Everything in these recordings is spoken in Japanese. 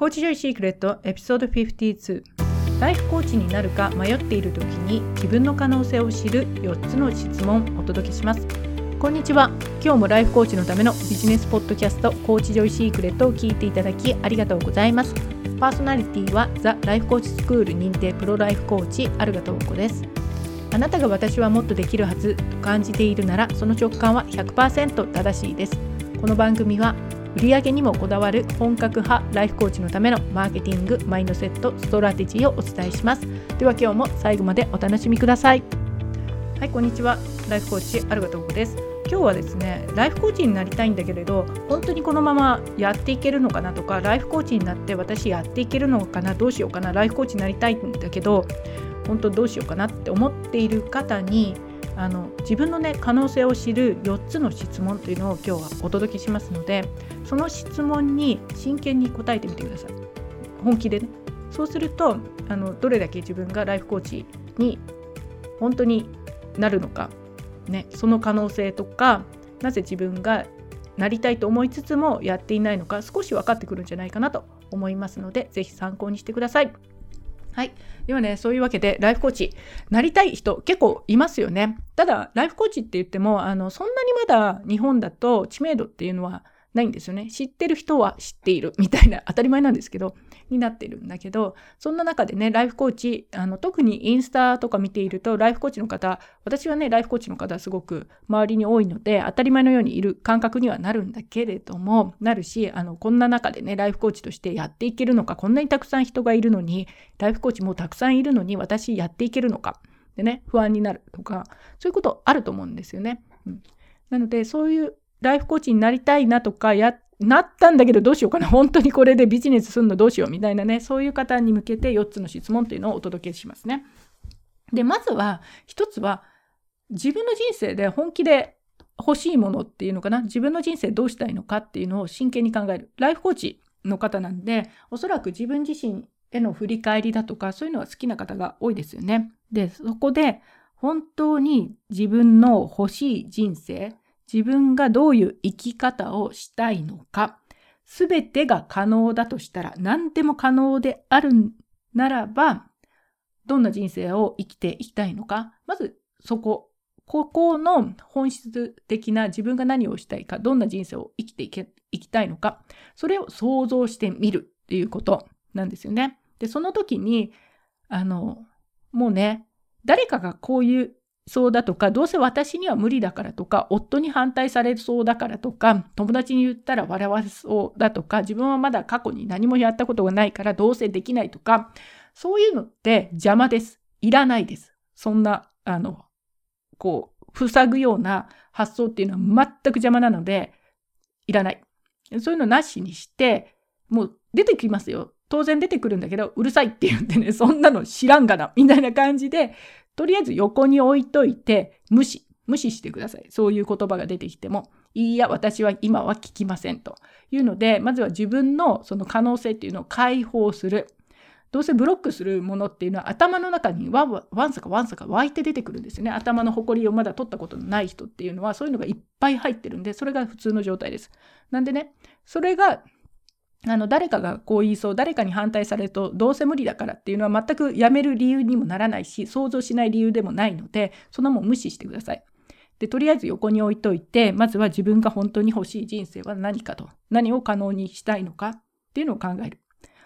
コーチジョイシークレットエピソード52ライフコーチになるか迷っている時に自分の可能性を知る4つの質問をお届けします。こんにちは。今日もライフコーチのためのビジネスポッドキャストコーチジョイシークレットを聞いていただきありがとうございます。パーソナリティはザ・ライフコーチスクール認定プロライフコーチアルガトウコです。あなたが私はもっとできるはずと感じているならその直感は100%正しいです。この番組は売上にもこだわる本格派ライフコーチのためのマーケティングマインドセットストラテジーをお伝えします。では今日も最後までお楽しみください。はいこんにちは。ライフコーチあるがとうこです。今日はですねライフコーチになりたいんだけれど本当にこのままやっていけるのかなとかライフコーチになって私やっていけるのかなどうしようかなライフコーチになりたいんだけど本当どうしようかなって思っている方にあの自分のね可能性を知る4つの質問というのを今日はお届けしますのでその質問に真剣に答えてみてください本気でねそうするとあのどれだけ自分がライフコーチに本当になるのか、ね、その可能性とかなぜ自分がなりたいと思いつつもやっていないのか少し分かってくるんじゃないかなと思いますので是非参考にしてください。はい。ではね、そういうわけで、ライフコーチ、なりたい人結構いますよね。ただ、ライフコーチって言っても、あの、そんなにまだ日本だと知名度っていうのはないんですよね。知ってる人は知っている みたいな、当たり前なんですけど、になってるんだけど、そんな中でね、ライフコーチ、あの特にインスタとか見ていると、ライフコーチの方、私はね、ライフコーチの方すごく周りに多いので、当たり前のようにいる感覚にはなるんだけれども、なるし、あの、こんな中でね、ライフコーチとしてやっていけるのか、こんなにたくさん人がいるのに、ライフコーチもたくさんいるのに、私やっていけるのか、でね、不安になるとか、そういうことあると思うんですよね。うん、なので、そういうライフコーチになりたいなとか、や、なったんだけどどうしようかな。本当にこれでビジネスするのどうしようみたいなね、そういう方に向けて4つの質問というのをお届けしますね。で、まずは、1つは、自分の人生で本気で欲しいものっていうのかな。自分の人生どうしたいのかっていうのを真剣に考える。ライフコーチの方なんで、おそらく自分自身への振り返りだとか、そういうのは好きな方が多いですよね。で、そこで、本当に自分の欲しい人生、自分がどういう生き方をしたいのか、すべてが可能だとしたら、何でも可能であるならば、どんな人生を生きていきたいのか、まずそこ、ここの本質的な自分が何をしたいか、どんな人生を生きていけいきたいのか、それを想像してみるっていうことなんですよね。で、その時に、あの、もうね、誰かがこういうそうだとか、どうせ私には無理だからとか、夫に反対されそうだからとか、友達に言ったら笑われそうだとか、自分はまだ過去に何もやったことがないからどうせできないとか、そういうのって邪魔です。いらないです。そんな、あの、こう、塞ぐような発想っていうのは全く邪魔なので、いらない。そういうのなしにして、もう出てきますよ。当然出てくるんだけど、うるさいって言ってね、そんなの知らんがな、みたいな感じで、とりあえず横に置いといて、無視、無視してください。そういう言葉が出てきても、いいや、私は今は聞きませんというので、まずは自分のその可能性っていうのを解放する。どうせブロックするものっていうのは頭の中にわわんさかわんさか湧いて出てくるんですよね。頭の埃をまだ取ったことのない人っていうのはそういうのがいっぱい入ってるんで、それが普通の状態です。なんでね、それがあの誰かがこう言いそう誰かに反対されるとどうせ無理だからっていうのは全くやめる理由にもならないし想像しない理由でもないのでそんなもん無視してください。でとりあえず横に置いといてまずは自分が本当に欲しい人生は何かと何を可能にしたいのかっていうのを考える。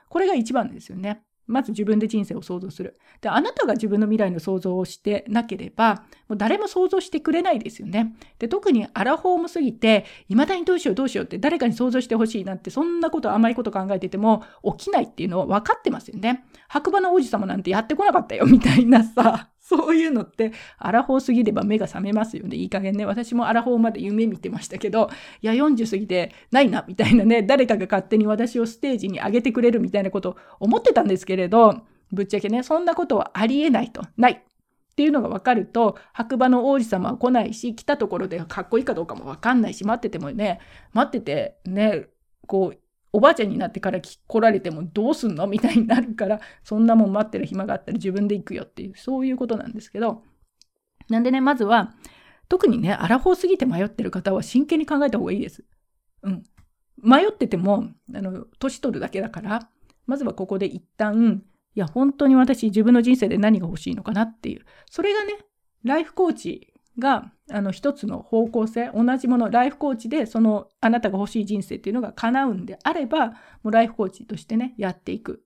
これが一番ですよね。まず自分で人生を想像する。で、あなたが自分の未来の想像をしてなければ、もう誰も想像してくれないですよね。で、特にアラフォーも過ぎて、未だにどうしようどうしようって誰かに想像してほしいなんて、そんなこと甘いこと考えてても起きないっていうのは分かってますよね。白馬の王子様なんてやってこなかったよ、みたいなさ。そういうのって、アラフォーすぎれば目が覚めますよね。いい加減ね。私もアラフォーまで夢見てましたけど、いや、40過ぎてないな、みたいなね、誰かが勝手に私をステージに上げてくれるみたいなことを思ってたんですけれど、ぶっちゃけね、そんなことはありえないと。ない。っていうのが分かると、白馬の王子様は来ないし、来たところでかっこいいかどうかも分かんないし、待っててもね、待っててね、こう、おばあちゃんになってから来られてもどうすんの？みたいになるから、そんなもん待ってる暇があったら自分で行くよっていう、そういうことなんですけど、なんでね、まずは、特にね、アラフォーすぎて迷ってる方は真剣に考えた方がいいです。うん。迷ってても、あの、年取るだけだから、まずはここで一旦、いや、本当に私自分の人生で何が欲しいのかなっていう。それがね、ライフコーチが、あの、一つの方向性、同じもの、ライフコーチで、その、あなたが欲しい人生っていうのが叶うんであれば、もうライフコーチとしてね、やっていく。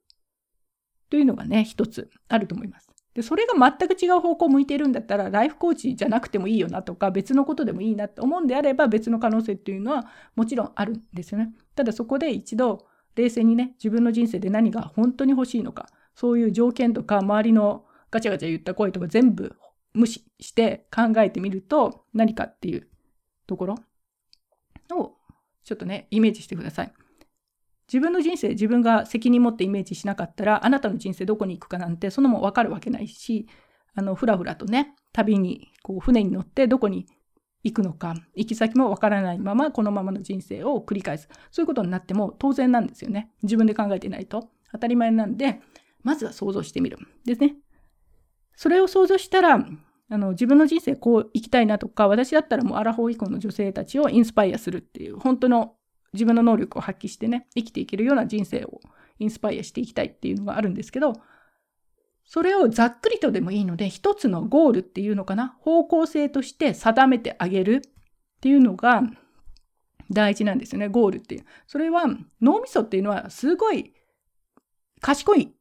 というのがね、一つあると思います。で、それが全く違う方向を向いているんだったら、ライフコーチじゃなくてもいいよなとか、別のことでもいいなって思うんであれば、別の可能性っていうのはもちろんあるんですよね。ただそこで一度、冷静にね、自分の人生で何が本当に欲しいのか、そういう条件とか、周りのガチャガチャ言った声とか全部無視して考えてみると、何かっていうところを、ちょっとね、イメージしてください。自分の人生、自分が責任持ってイメージしなかったら、あなたの人生どこに行くかなんて、そのも分かるわけないし、あの、ふらふらとね、旅に、こう、船に乗ってどこに行くのか、行き先もわからないまま、このままの人生を繰り返す。そういうことになっても当然なんですよね。自分で考えてないと。当たり前なんで、まずは想像してみる。ですね。それを想像したら、あの自分の人生こう生きたいなとか私だったらもうアラフォー以降の女性たちをインスパイアするっていう本当の自分の能力を発揮してね、生きていけるような人生をインスパイアしていきたいっていうのがあるんですけど、それをざっくりとでもいいので、一つのゴールっていうのかな、方向性として定めてあげるっていうのが大事なんですよね、ゴールっていう。それは脳みそっていうのはすごい賢い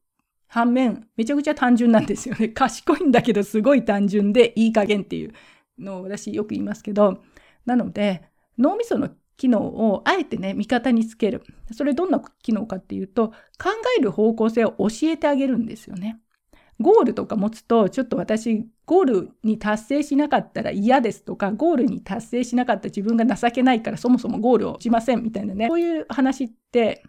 反面、めちゃくちゃ単純なんですよね。賢いんだけどすごい単純でいい加減っていうのを私よく言いますけど、なので脳みその機能をあえてね、味方につける。それどんな機能かっていうと、考える方向性を教えてあげるんですよね。ゴールとか持つと、ちょっと私、ゴールに達成しなかったら嫌ですとか、ゴールに達成しなかった自分が情けないからそもそもゴールをしませんみたいなね、そういう話って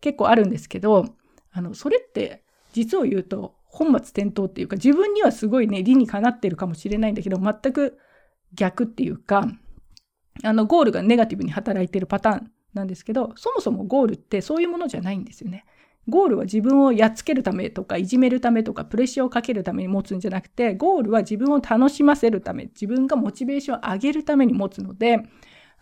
結構あるんですけど、あの、それって実を言うと本末転倒っていうか、自分にはすごいね、理にかなってるかもしれないんだけど、全く逆っていうか、あのゴールがネガティブに働いてるパターンなんですけど、そもそもゴールってそういうものじゃないんですよね。ゴールは自分をやっつけるためとか、いじめるためとか、プレッシャーをかけるために持つんじゃなくて、ゴールは自分を楽しませるため、自分がモチベーションを上げるために持つので、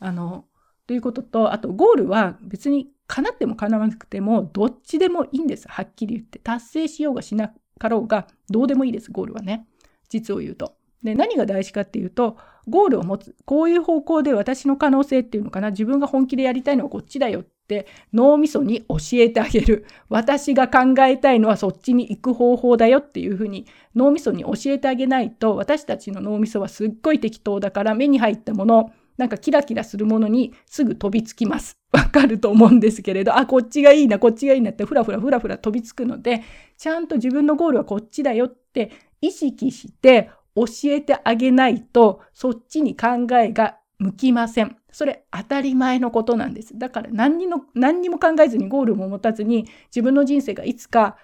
あの、ということと、あとゴールは別に叶っても叶わなくても、どっちでもいいんです。はっきり言って。達成しようがしなかろうが、どうでもいいです、ゴールはね。実を言うと。で、何が大事かっていうと、ゴールを持つ。こういう方向で私の可能性っていうのかな。自分が本気でやりたいのはこっちだよって脳みそに教えてあげる。私が考えたいのはそっちに行く方法だよっていうふうに脳みそに教えてあげないと、私たちの脳みそはすっごい適当だから目に入ったもの、なんかキラキラするものにすぐ飛びつきます。わかると思うんですけれど、あ、こっちがいいな、こっちがいいなってふらふらふらふら飛びつくので、ちゃんと自分のゴールはこっちだよって意識して教えてあげないと、そっちに考えが向きません。それ当たり前のことなんです。だから何にも何にも考えずにゴールも持たずに自分の人生がいつか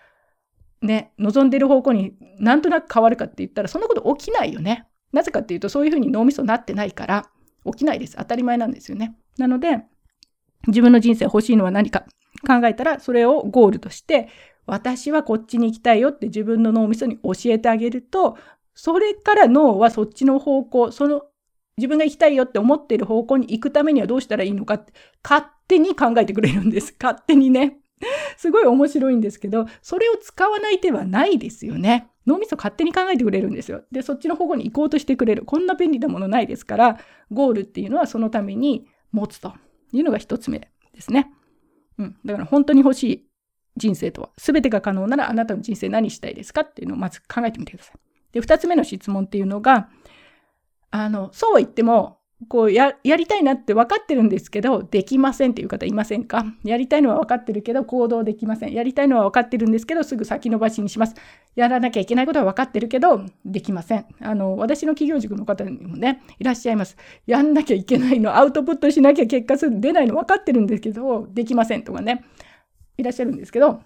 ね、望んでる方向になんとなく変わるかって言ったらそんなこと起きないよね。なぜかっていうとそういうふうに脳みそなってないから起きないです。当たり前なんですよね。なので自分の人生欲しいのは何か考えたらそれをゴールとして私はこっちに行きたいよって自分の脳みそに教えてあげるとそれから脳はそっちの方向、その自分が行きたいよって思っている方向に行くためにはどうしたらいいのかって勝手に考えてくれるんです。勝手にね。すごい面白いんですけど、それを使わない手はないですよね。脳みそ勝手に考えてくれるんですよ。で、そっちの方向に行こうとしてくれる。こんな便利なものないですから、ゴールっていうのはそのために持つというのが一つ目ですね。うん。だから本当に欲しい人生とは、全てが可能ならあなたの人生何したいですかっていうのをまず考えてみてください。で、二つ目の質問っていうのが、あの、そうは言っても、こうや、やりたいなって分かってるんですけど、できませんっていう方いませんか？やりたいのは分かってるけど、行動できません。やりたいのは分かってるんですけど、すぐ先延ばしにします。やらなきゃいけないことは分かってるけど、できません。あの、私の企業塾の方にもね、いらっしゃいます。やんなきゃいけないの、アウトプットしなきゃ結果する出ないの分かってるんですけど、できませんとかね、いらっしゃるんですけど、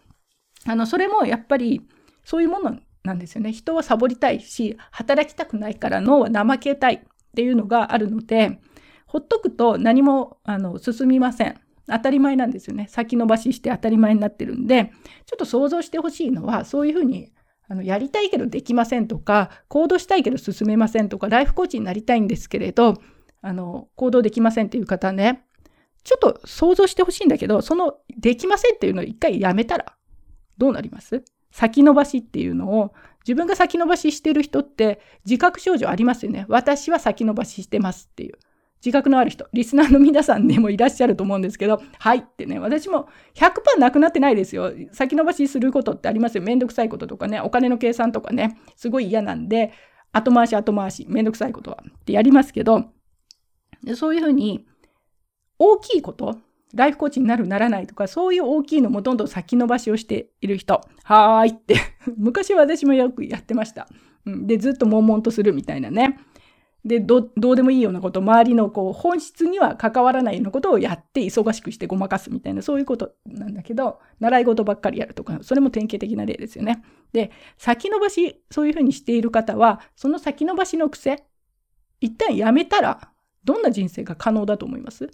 あの、それもやっぱり、そういうものなんですよね。人はサボりたいし、働きたくないから脳は怠けたいっていうのがあるので、ほっとくと何もあの進みません。当たり前なんですよね。先延ばしして当たり前になってるんで、ちょっと想像してほしいのは、そういうふうにあのやりたいけどできませんとか、行動したいけど進めませんとか、ライフコーチになりたいんですけれど、あの行動できませんっていう方ね、ちょっと想像してほしいんだけど、そのできませんっていうのを一回やめたらどうなります？先延ばしっていうのを自分が先延ばししてる人って自覚症状ありますよね。私は先延ばししてますっていう。自覚のある人、リスナーの皆さんでもいらっしゃると思うんですけど、はいってね、私も100%なくなってないですよ。先延ばしすることってありますよ。めんどくさいこととかね、お金の計算とかね、すごい嫌なんで、後回し後回し、めんどくさいことはってやりますけど、そういうふうに大きいこと、ライフコーチになるならないとか、そういう大きいのもどんどん先延ばしをしている人、はーいって 昔私もよくやってました。うん、で、ずっと悶々とするみたいなね。でどうでもいいようなこと周りのこう本質には関わらないようなことをやって忙しくしてごまかすみたいなそういうことなんだけど習い事ばっかりやるとかそれも典型的な例ですよね。で先延ばしそういうふうにしている方はその先延ばしの癖一旦やめたらどんな人生が可能だと思います？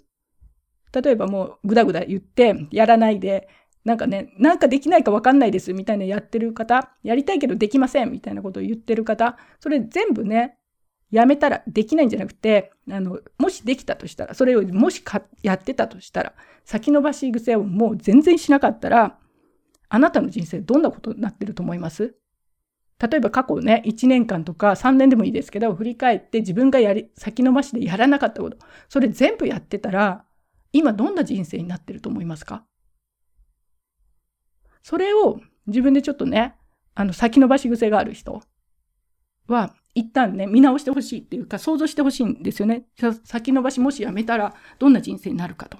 例えばもうぐだぐだ言ってやらないでなんかね、なんかできないか分かんないですみたいなやってる方、やりたいけどできませんみたいなことを言ってる方、それ全部ね、やめたらできないんじゃなくて、あの、もしできたとしたら、それをもしやってたとしたら、先延ばし癖をもう全然しなかったら、あなたの人生どんなことになってると思います？例えば過去ね、1年間とか3年でもいいですけど、振り返って自分がやり、先延ばしでやらなかったこと、それ全部やってたら、今どんな人生になってると思いますか？それを自分でちょっとね、あの、先延ばし癖がある人は、一旦ね、見直してほしいっていうか、想像してほしいんですよね。先延ばしもしやめたら、どんな人生になるかと。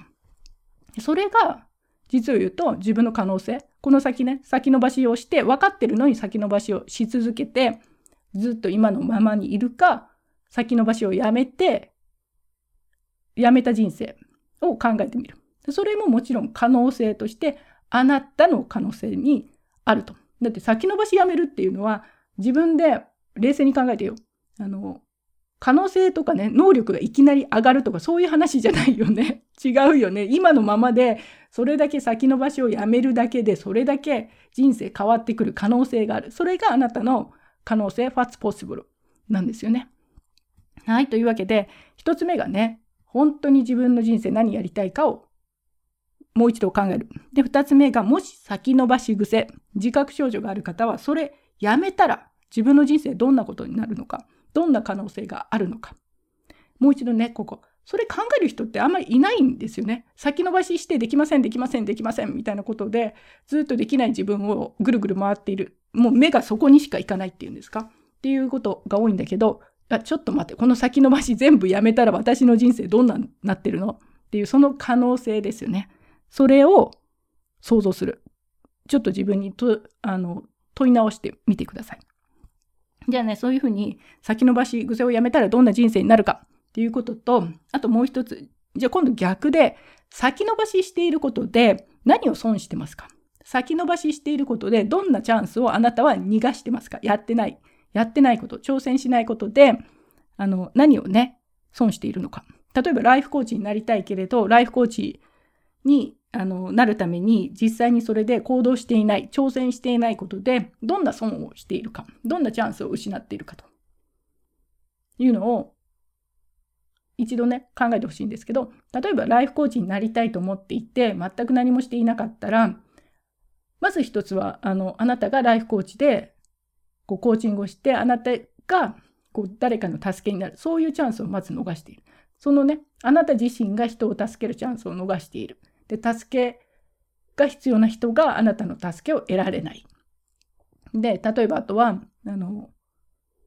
それが、実を言うと、自分の可能性。この先ね、先延ばしをして、分かってるのに先延ばしをし続けて、ずっと今のままにいるか、先延ばしをやめて、やめた人生を考えてみる。それももちろん可能性として、あなたの可能性にあると。だって先延ばしやめるっていうのは、自分で冷静に考えてよ。あの、可能性とかね、能力がいきなり上がるとかそういう話じゃないよね。違うよね。今のままで、それだけ先延ばしをやめるだけで、それだけ人生変わってくる可能性がある。それがあなたの可能性、what's possible なんですよね。はい。というわけで、一つ目がね、本当に自分の人生何やりたいかをもう一度考える。で、二つ目が、もし先延ばし癖、自覚症状がある方は、それやめたら自分の人生どんなことになるのか、どんな可能性があるのか。もう一度ね、ここ。それ考える人ってあんまりいないんですよね。先延ばししてできません、できません、できませんみたいなことで、ずっとできない自分をぐるぐる回っている。もう目がそこにしかいかないっていうんですか。っていうことが多いんだけど、あちょっと待って、この先延ばし全部やめたら私の人生どんなになってるの？っていうその可能性ですよね。それを想像する。ちょっと自分にとあの問い直してみてください。じゃあね、そういうふうに先延ばし癖をやめたらどんな人生になるかっていうことと、あともう一つ、じゃあ今度逆で、先延ばししていることで何を損してますか？先延ばししていることでどんなチャンスをあなたは逃がしてますか？やってない。やってないこと、挑戦しないことで、あの、何をね、損しているのか。例えばライフコーチになりたいけれど、ライフコーチにあのなるために実際にそれで行動していない挑戦していないことでどんな損をしているかどんなチャンスを失っているかというのを一度ね考えてほしいんですけど例えばライフコーチになりたいと思っていて全く何もしていなかったらまず一つはあのあなたがライフコーチでこうコーチングをしてあなたがこう誰かの助けになるそういうチャンスをまず逃しているそのねあなた自身が人を助けるチャンスを逃しているで、助けが必要な人があなたの助けを得られない。で、例えばあとは、あの、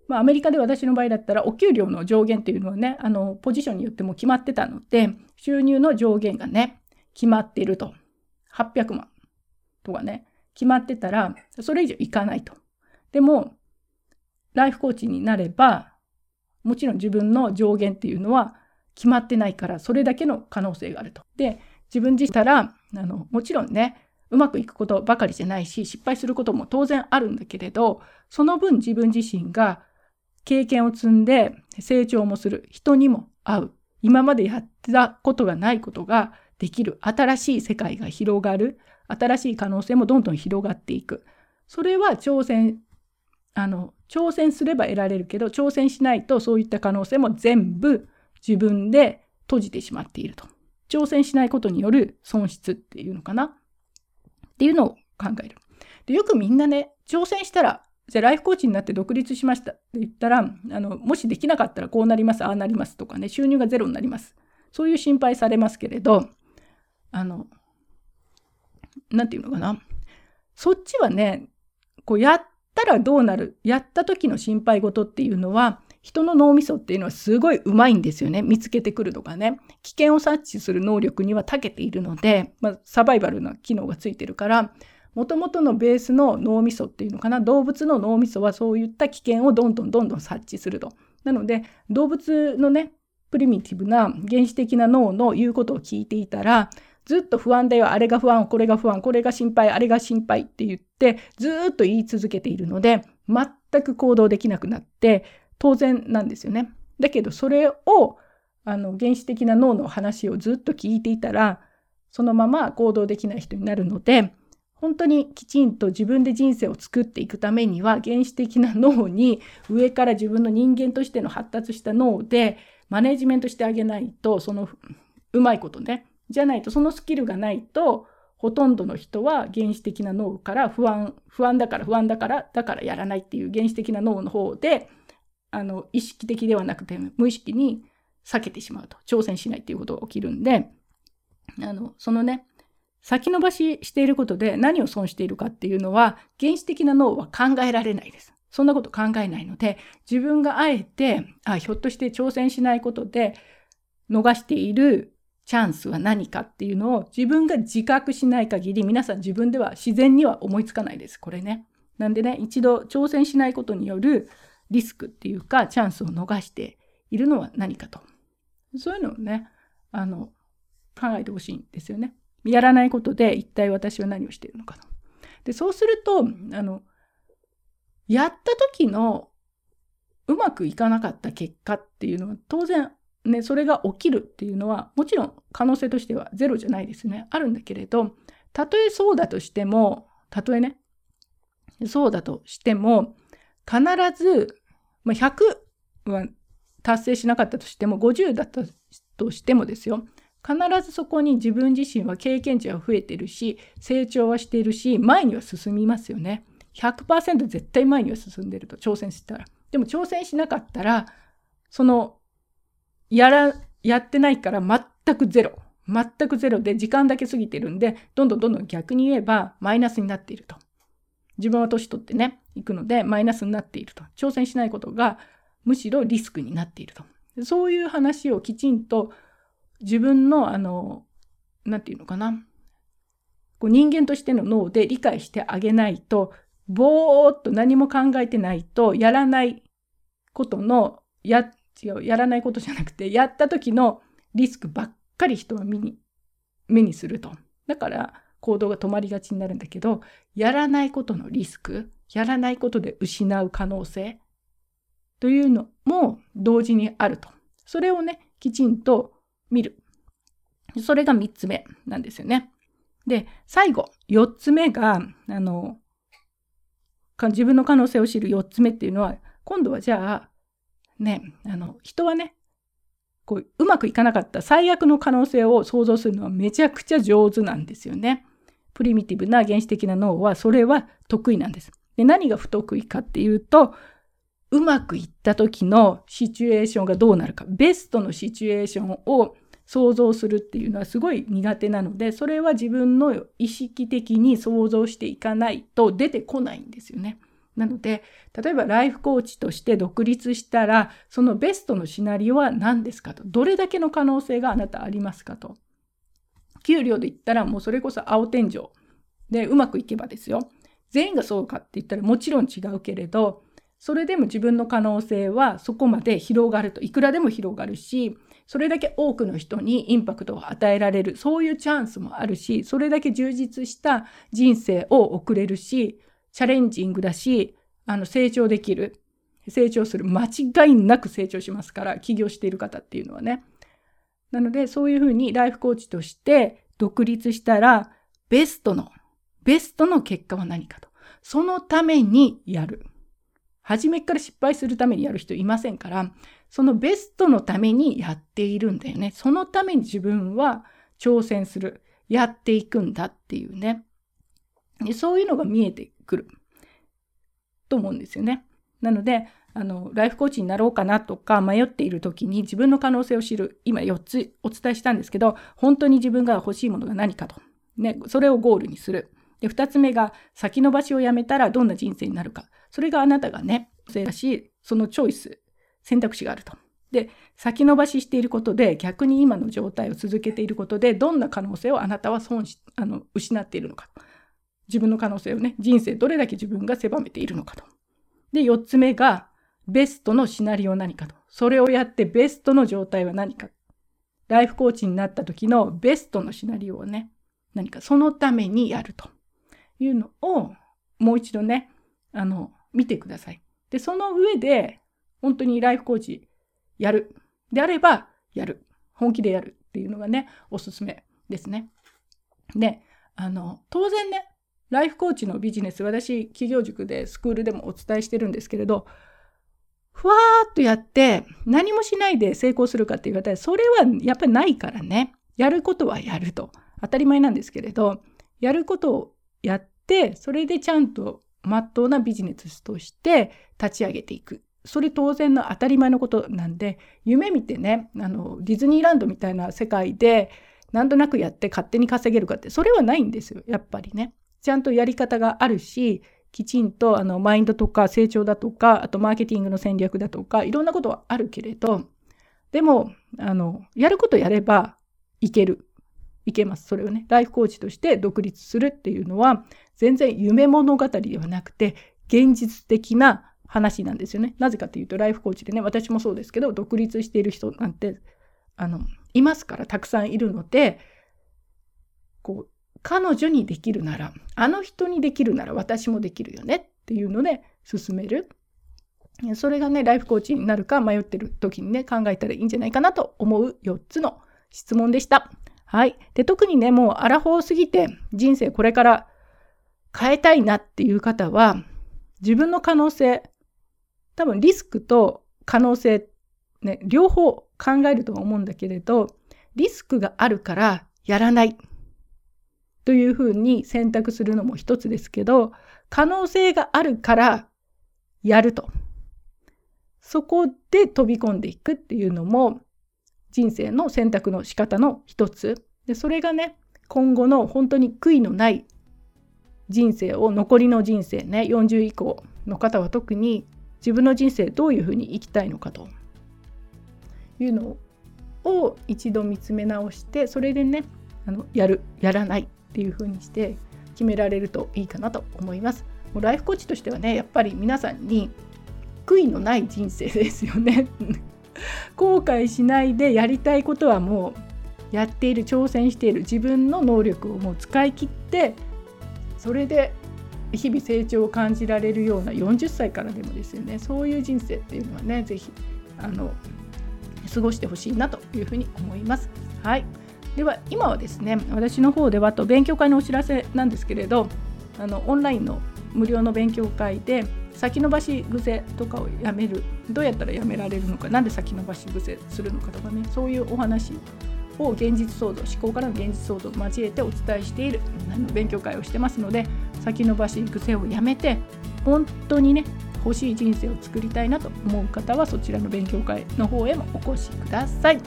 まあ、アメリカで私の場合だったら、お給料の上限っていうのはね、あの、ポジションによっても決まってたので、収入の上限がね、決まっていると。800万とかね、決まってたら、それ以上いかないと。でも、ライフコーチになれば、もちろん自分の上限っていうのは決まってないから、それだけの可能性があると。で、自分自身たら、あの、もちろんね、うまくいくことばかりじゃないし、失敗することも当然あるんだけれど、その分自分自身が経験を積んで成長もする、人にも会う、今までやってたことがないことができる、新しい世界が広がる、新しい可能性もどんどん広がっていく。それは挑戦、あの、挑戦すれば得られるけど、挑戦しないとそういった可能性も全部自分で閉じてしまっていると。挑戦しないことによる損失っていうのかな？っていうのを考える。でよくみんなね、挑戦したら、じゃあライフコーチになって独立しましたって言ったら、あの、もしできなかったらこうなります、ああなりますとかね、収入がゼロになります。そういう心配されますけれど、あの、なんていうのかな？そっちはね、こうやったらどうなる、やった時の心配事っていうのは、人の脳みそっていうのはすごいうまいんですよね。見つけてくるとかね。危険を察知する能力には長けているので、まあ、サバイバルな機能がついてるから、もともとのベースの脳みそっていうのかな。動物の脳みそはそういった危険をどんどんどんどん察知すると。なので、動物のね、プリミティブな原始的な脳の言うことを聞いていたら、ずっと不安だよ、あれが不安、これが不安、これが心配、あれが心配って言って、ずっと言い続けているので、全く行動できなくなって、当然なんですよね。だけど、それを、あの、原始的な脳の話をずっと聞いていたら、そのまま行動できない人になるので、本当にきちんと自分で人生を作っていくためには原始的な脳に上から自分の人間としての発達した脳でマネジメントしてあげないとそのうまいことねじゃないとそのスキルがないとほとんどの人は原始的な脳から不安不安だから不安だからだからやらないっていう原始的な脳の方であの意識的ではなくて無意識に避けてしまうと挑戦しないっていうことが起きるんであのそのね先延ばししていることで何を損しているかっていうのは原始的な脳は考えられないです。そんなこと考えないので自分があえてあひょっとして挑戦しないことで逃しているチャンスは何かっていうのを自分が自覚しない限り皆さん自分では自然には思いつかないです。これね。なんでね一度挑戦しないことによるリスクっていうかチャンスを逃しているのは何かと。そういうのをねあの考えてほしいんですよね。やらないことで一体私は何をしているのかと。で、そうすると、あの、やった時のうまくいかなかった結果っていうのは当然ね、それが起きるっていうのはもちろん可能性としてはゼロじゃないですね。あるんだけれど、たとえそうだとしても、たとえね、そうだとしても、必ず、まあ、100は達成しなかったとしても、50だったとしてもですよ、必ずそこに自分自身は経験値は増えてるし成長はしているし前には進みますよね。100%絶対前には進んでると挑戦したら。でも挑戦しなかったらそのやらやってないから全くゼロ。全くゼロで時間だけ過ぎてるんでどんどんどんどん逆に言えばマイナスになっていると。自分は年取ってね行くのでマイナスになっていると。挑戦しないことがむしろリスクになっていると。そういう話をきちんと自分の、あの、なんていうのかな。こう人間としての脳で理解してあげないと、ぼーっと何も考えてないと、やらないことの、や、違う、やらないことじゃなくて、やった時のリスクばっかり人は目に、目にすると。だから、行動が止まりがちになるんだけど、やらないことのリスク、やらないことで失う可能性というのも同時にあると。それをね、きちんと見る。それが3つ目なんですよね。で、最後、4つ目が、あの、自分の可能性を知る4つ目っていうのは、今度はじゃあ、ね、あの、人はね、こう、うまくいかなかった最悪の可能性を想像するのはめちゃくちゃ上手なんですよね。プリミティブな原始的な脳は、それは得意なんです。で、何が不得意かっていうと、うまくいった時のシチュエーションがどうなるか、ベストのシチュエーションを想像するっていうのはすごい苦手なので、それは自分の意識的に想像していかないと出てこないんですよね。なので、例えばライフコーチとして独立したら、そのベストのシナリオは何ですかと。どれだけの可能性があなたありますかと。給料で言ったらもうそれこそ青天井でうまくいけばですよ。全員がそうかって言ったらもちろん違うけれど、それでも自分の可能性はそこまで広がるといくらでも広がるしそれだけ多くの人にインパクトを与えられるそういうチャンスもあるしそれだけ充実した人生を送れるしチャレンジングだしあの成長できる成長する間違いなく成長しますから起業している方っていうのはねなのでそういうふうにライフコーチとして独立したらベストのベストの結果は何かとそのためにやる初めから失敗するためにやる人いませんから、そのベストのためにやっているんだよね。そのために自分は挑戦する。やっていくんだっていうね。そういうのが見えてくると思うんですよね。なので、あの、ライフコーチになろうかなとか迷っている時に自分の可能性を知る、今4つお伝えしたんですけど、本当に自分が欲しいものが何かと。ね、それをゴールにする。で、2つ目が先延ばしをやめたらどんな人生になるか。それがあなたがね、性だし、そのチョイス、選択肢があると。で、先延ばししていることで、逆に今の状態を続けていることで、どんな可能性をあなたは損し、あの、失っているのか。自分の可能性をね、人生どれだけ自分が狭めているのかと。で、4つ目が、ベストのシナリオ何かと。それをやってベストの状態は何か。ライフコーチになった時のベストのシナリオをね、何かそのためにやるというのをもう一度ね、あの、見てください。で、その上で、本当にライフコーチやる。であれば、やる。本気でやるっていうのがね、おすすめですね。で、あの、当然ね、ライフコーチのビジネス、私、企業塾でスクールでもお伝えしてるんですけれど、ふわーっとやって何もしないで成功するかって言われたら、それはやっぱりないからね。やることはやると。当たり前なんですけれど、やることをやって、それでちゃんとまっとうなビジネスとして立ち上げていく。それ当然の当たり前のことなんで、夢見てね、あの、ディズニーランドみたいな世界で、なんとなくやって勝手に稼げるかって、それはないんですよ、やっぱりね。ちゃんとやり方があるし、きちんとあのマインドとか成長だとか、あとマーケティングの戦略だとか、いろんなことはあるけれど、でも、あの、やることやればいける。いけます。それをね、ライフコーチとして独立するっていうのは、全然夢物語ではなくて、現実的な話なんですよね。なぜかっていうと、ライフコーチでね、私もそうですけど、独立している人なんて、あの、いますから、たくさんいるので、こう、彼女にできるなら、あの人にできるなら私もできるよねっていうので進める。それがね、ライフコーチになるか迷ってる時にね、考えたらいいんじゃないかなと思う4つの質問でした。はい。で、特にね、もうアラフォーすぎて人生これから変えたいなっていう方は、自分の可能性、多分リスクと可能性、ね、両方考えるとは思うんだけれど、リスクがあるからやらないというふうに選択するのも一つですけど、可能性があるからやると。そこで飛び込んでいくっていうのも人生の選択の仕方の一つ。で、それがね、今後の本当に悔いのない人生を残りの人生ね40以降の方は特に自分の人生どういうふうに生きたいのかというのを一度見つめ直してそれでねあのやるやらないっていう風にして決められるといいかなと思います。もうライフコーチとしてはねやっぱり皆さんに悔いのない人生ですよね。後悔しないでやりたいことはもうやっている挑戦している自分の能力をもう使い切ってそれで日々成長を感じられるような40歳からでもですよねそういう人生っていうのはね是非あの過ごしてほしいなというふうに思います。はいでは今はですね私の方ではと勉強会のお知らせなんですけれどあのオンラインの無料の勉強会で先延ばし癖とかをやめるどうやったらやめられるのか何で先延ばし癖するのかとかねそういうお話を現実創造思考からの現実創造を交えてお伝えしているあの勉強会をしてますので先延ばし癖をやめて本当にね欲しい人生を作りたいなと思う方はそちらの勉強会の方へもお越しください。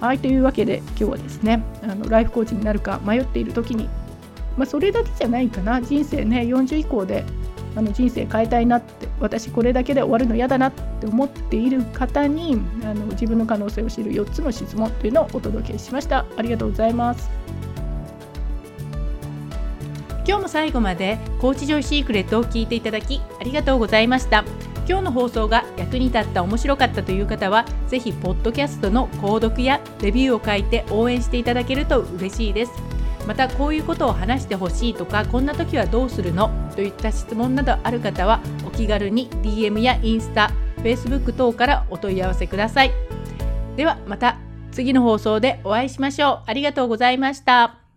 はい、というわけで今日はですねあのライフコーチになるか迷っている時に、まあ、それだけじゃないかな。人生ね40以降であの人生変えたいなって私これだけで終わるの嫌だなって思っている方にあの自分の可能性を知る4つの質問というのをお届けしました。ありがとうございます。今日も最後までコーチジョイシークレットを聞いていただきありがとうございました。今日の放送が役に立った面白かったという方はぜひポッドキャストの購読やレビューを書いて応援していただけると嬉しいです。またこういうことを話してほしいとかこんな時はどうするの？といった質問などある方はお気軽に DM やインスタ Facebook 等からお問い合わせください。ではまた次の放送でお会いしましょう。ありがとうございました。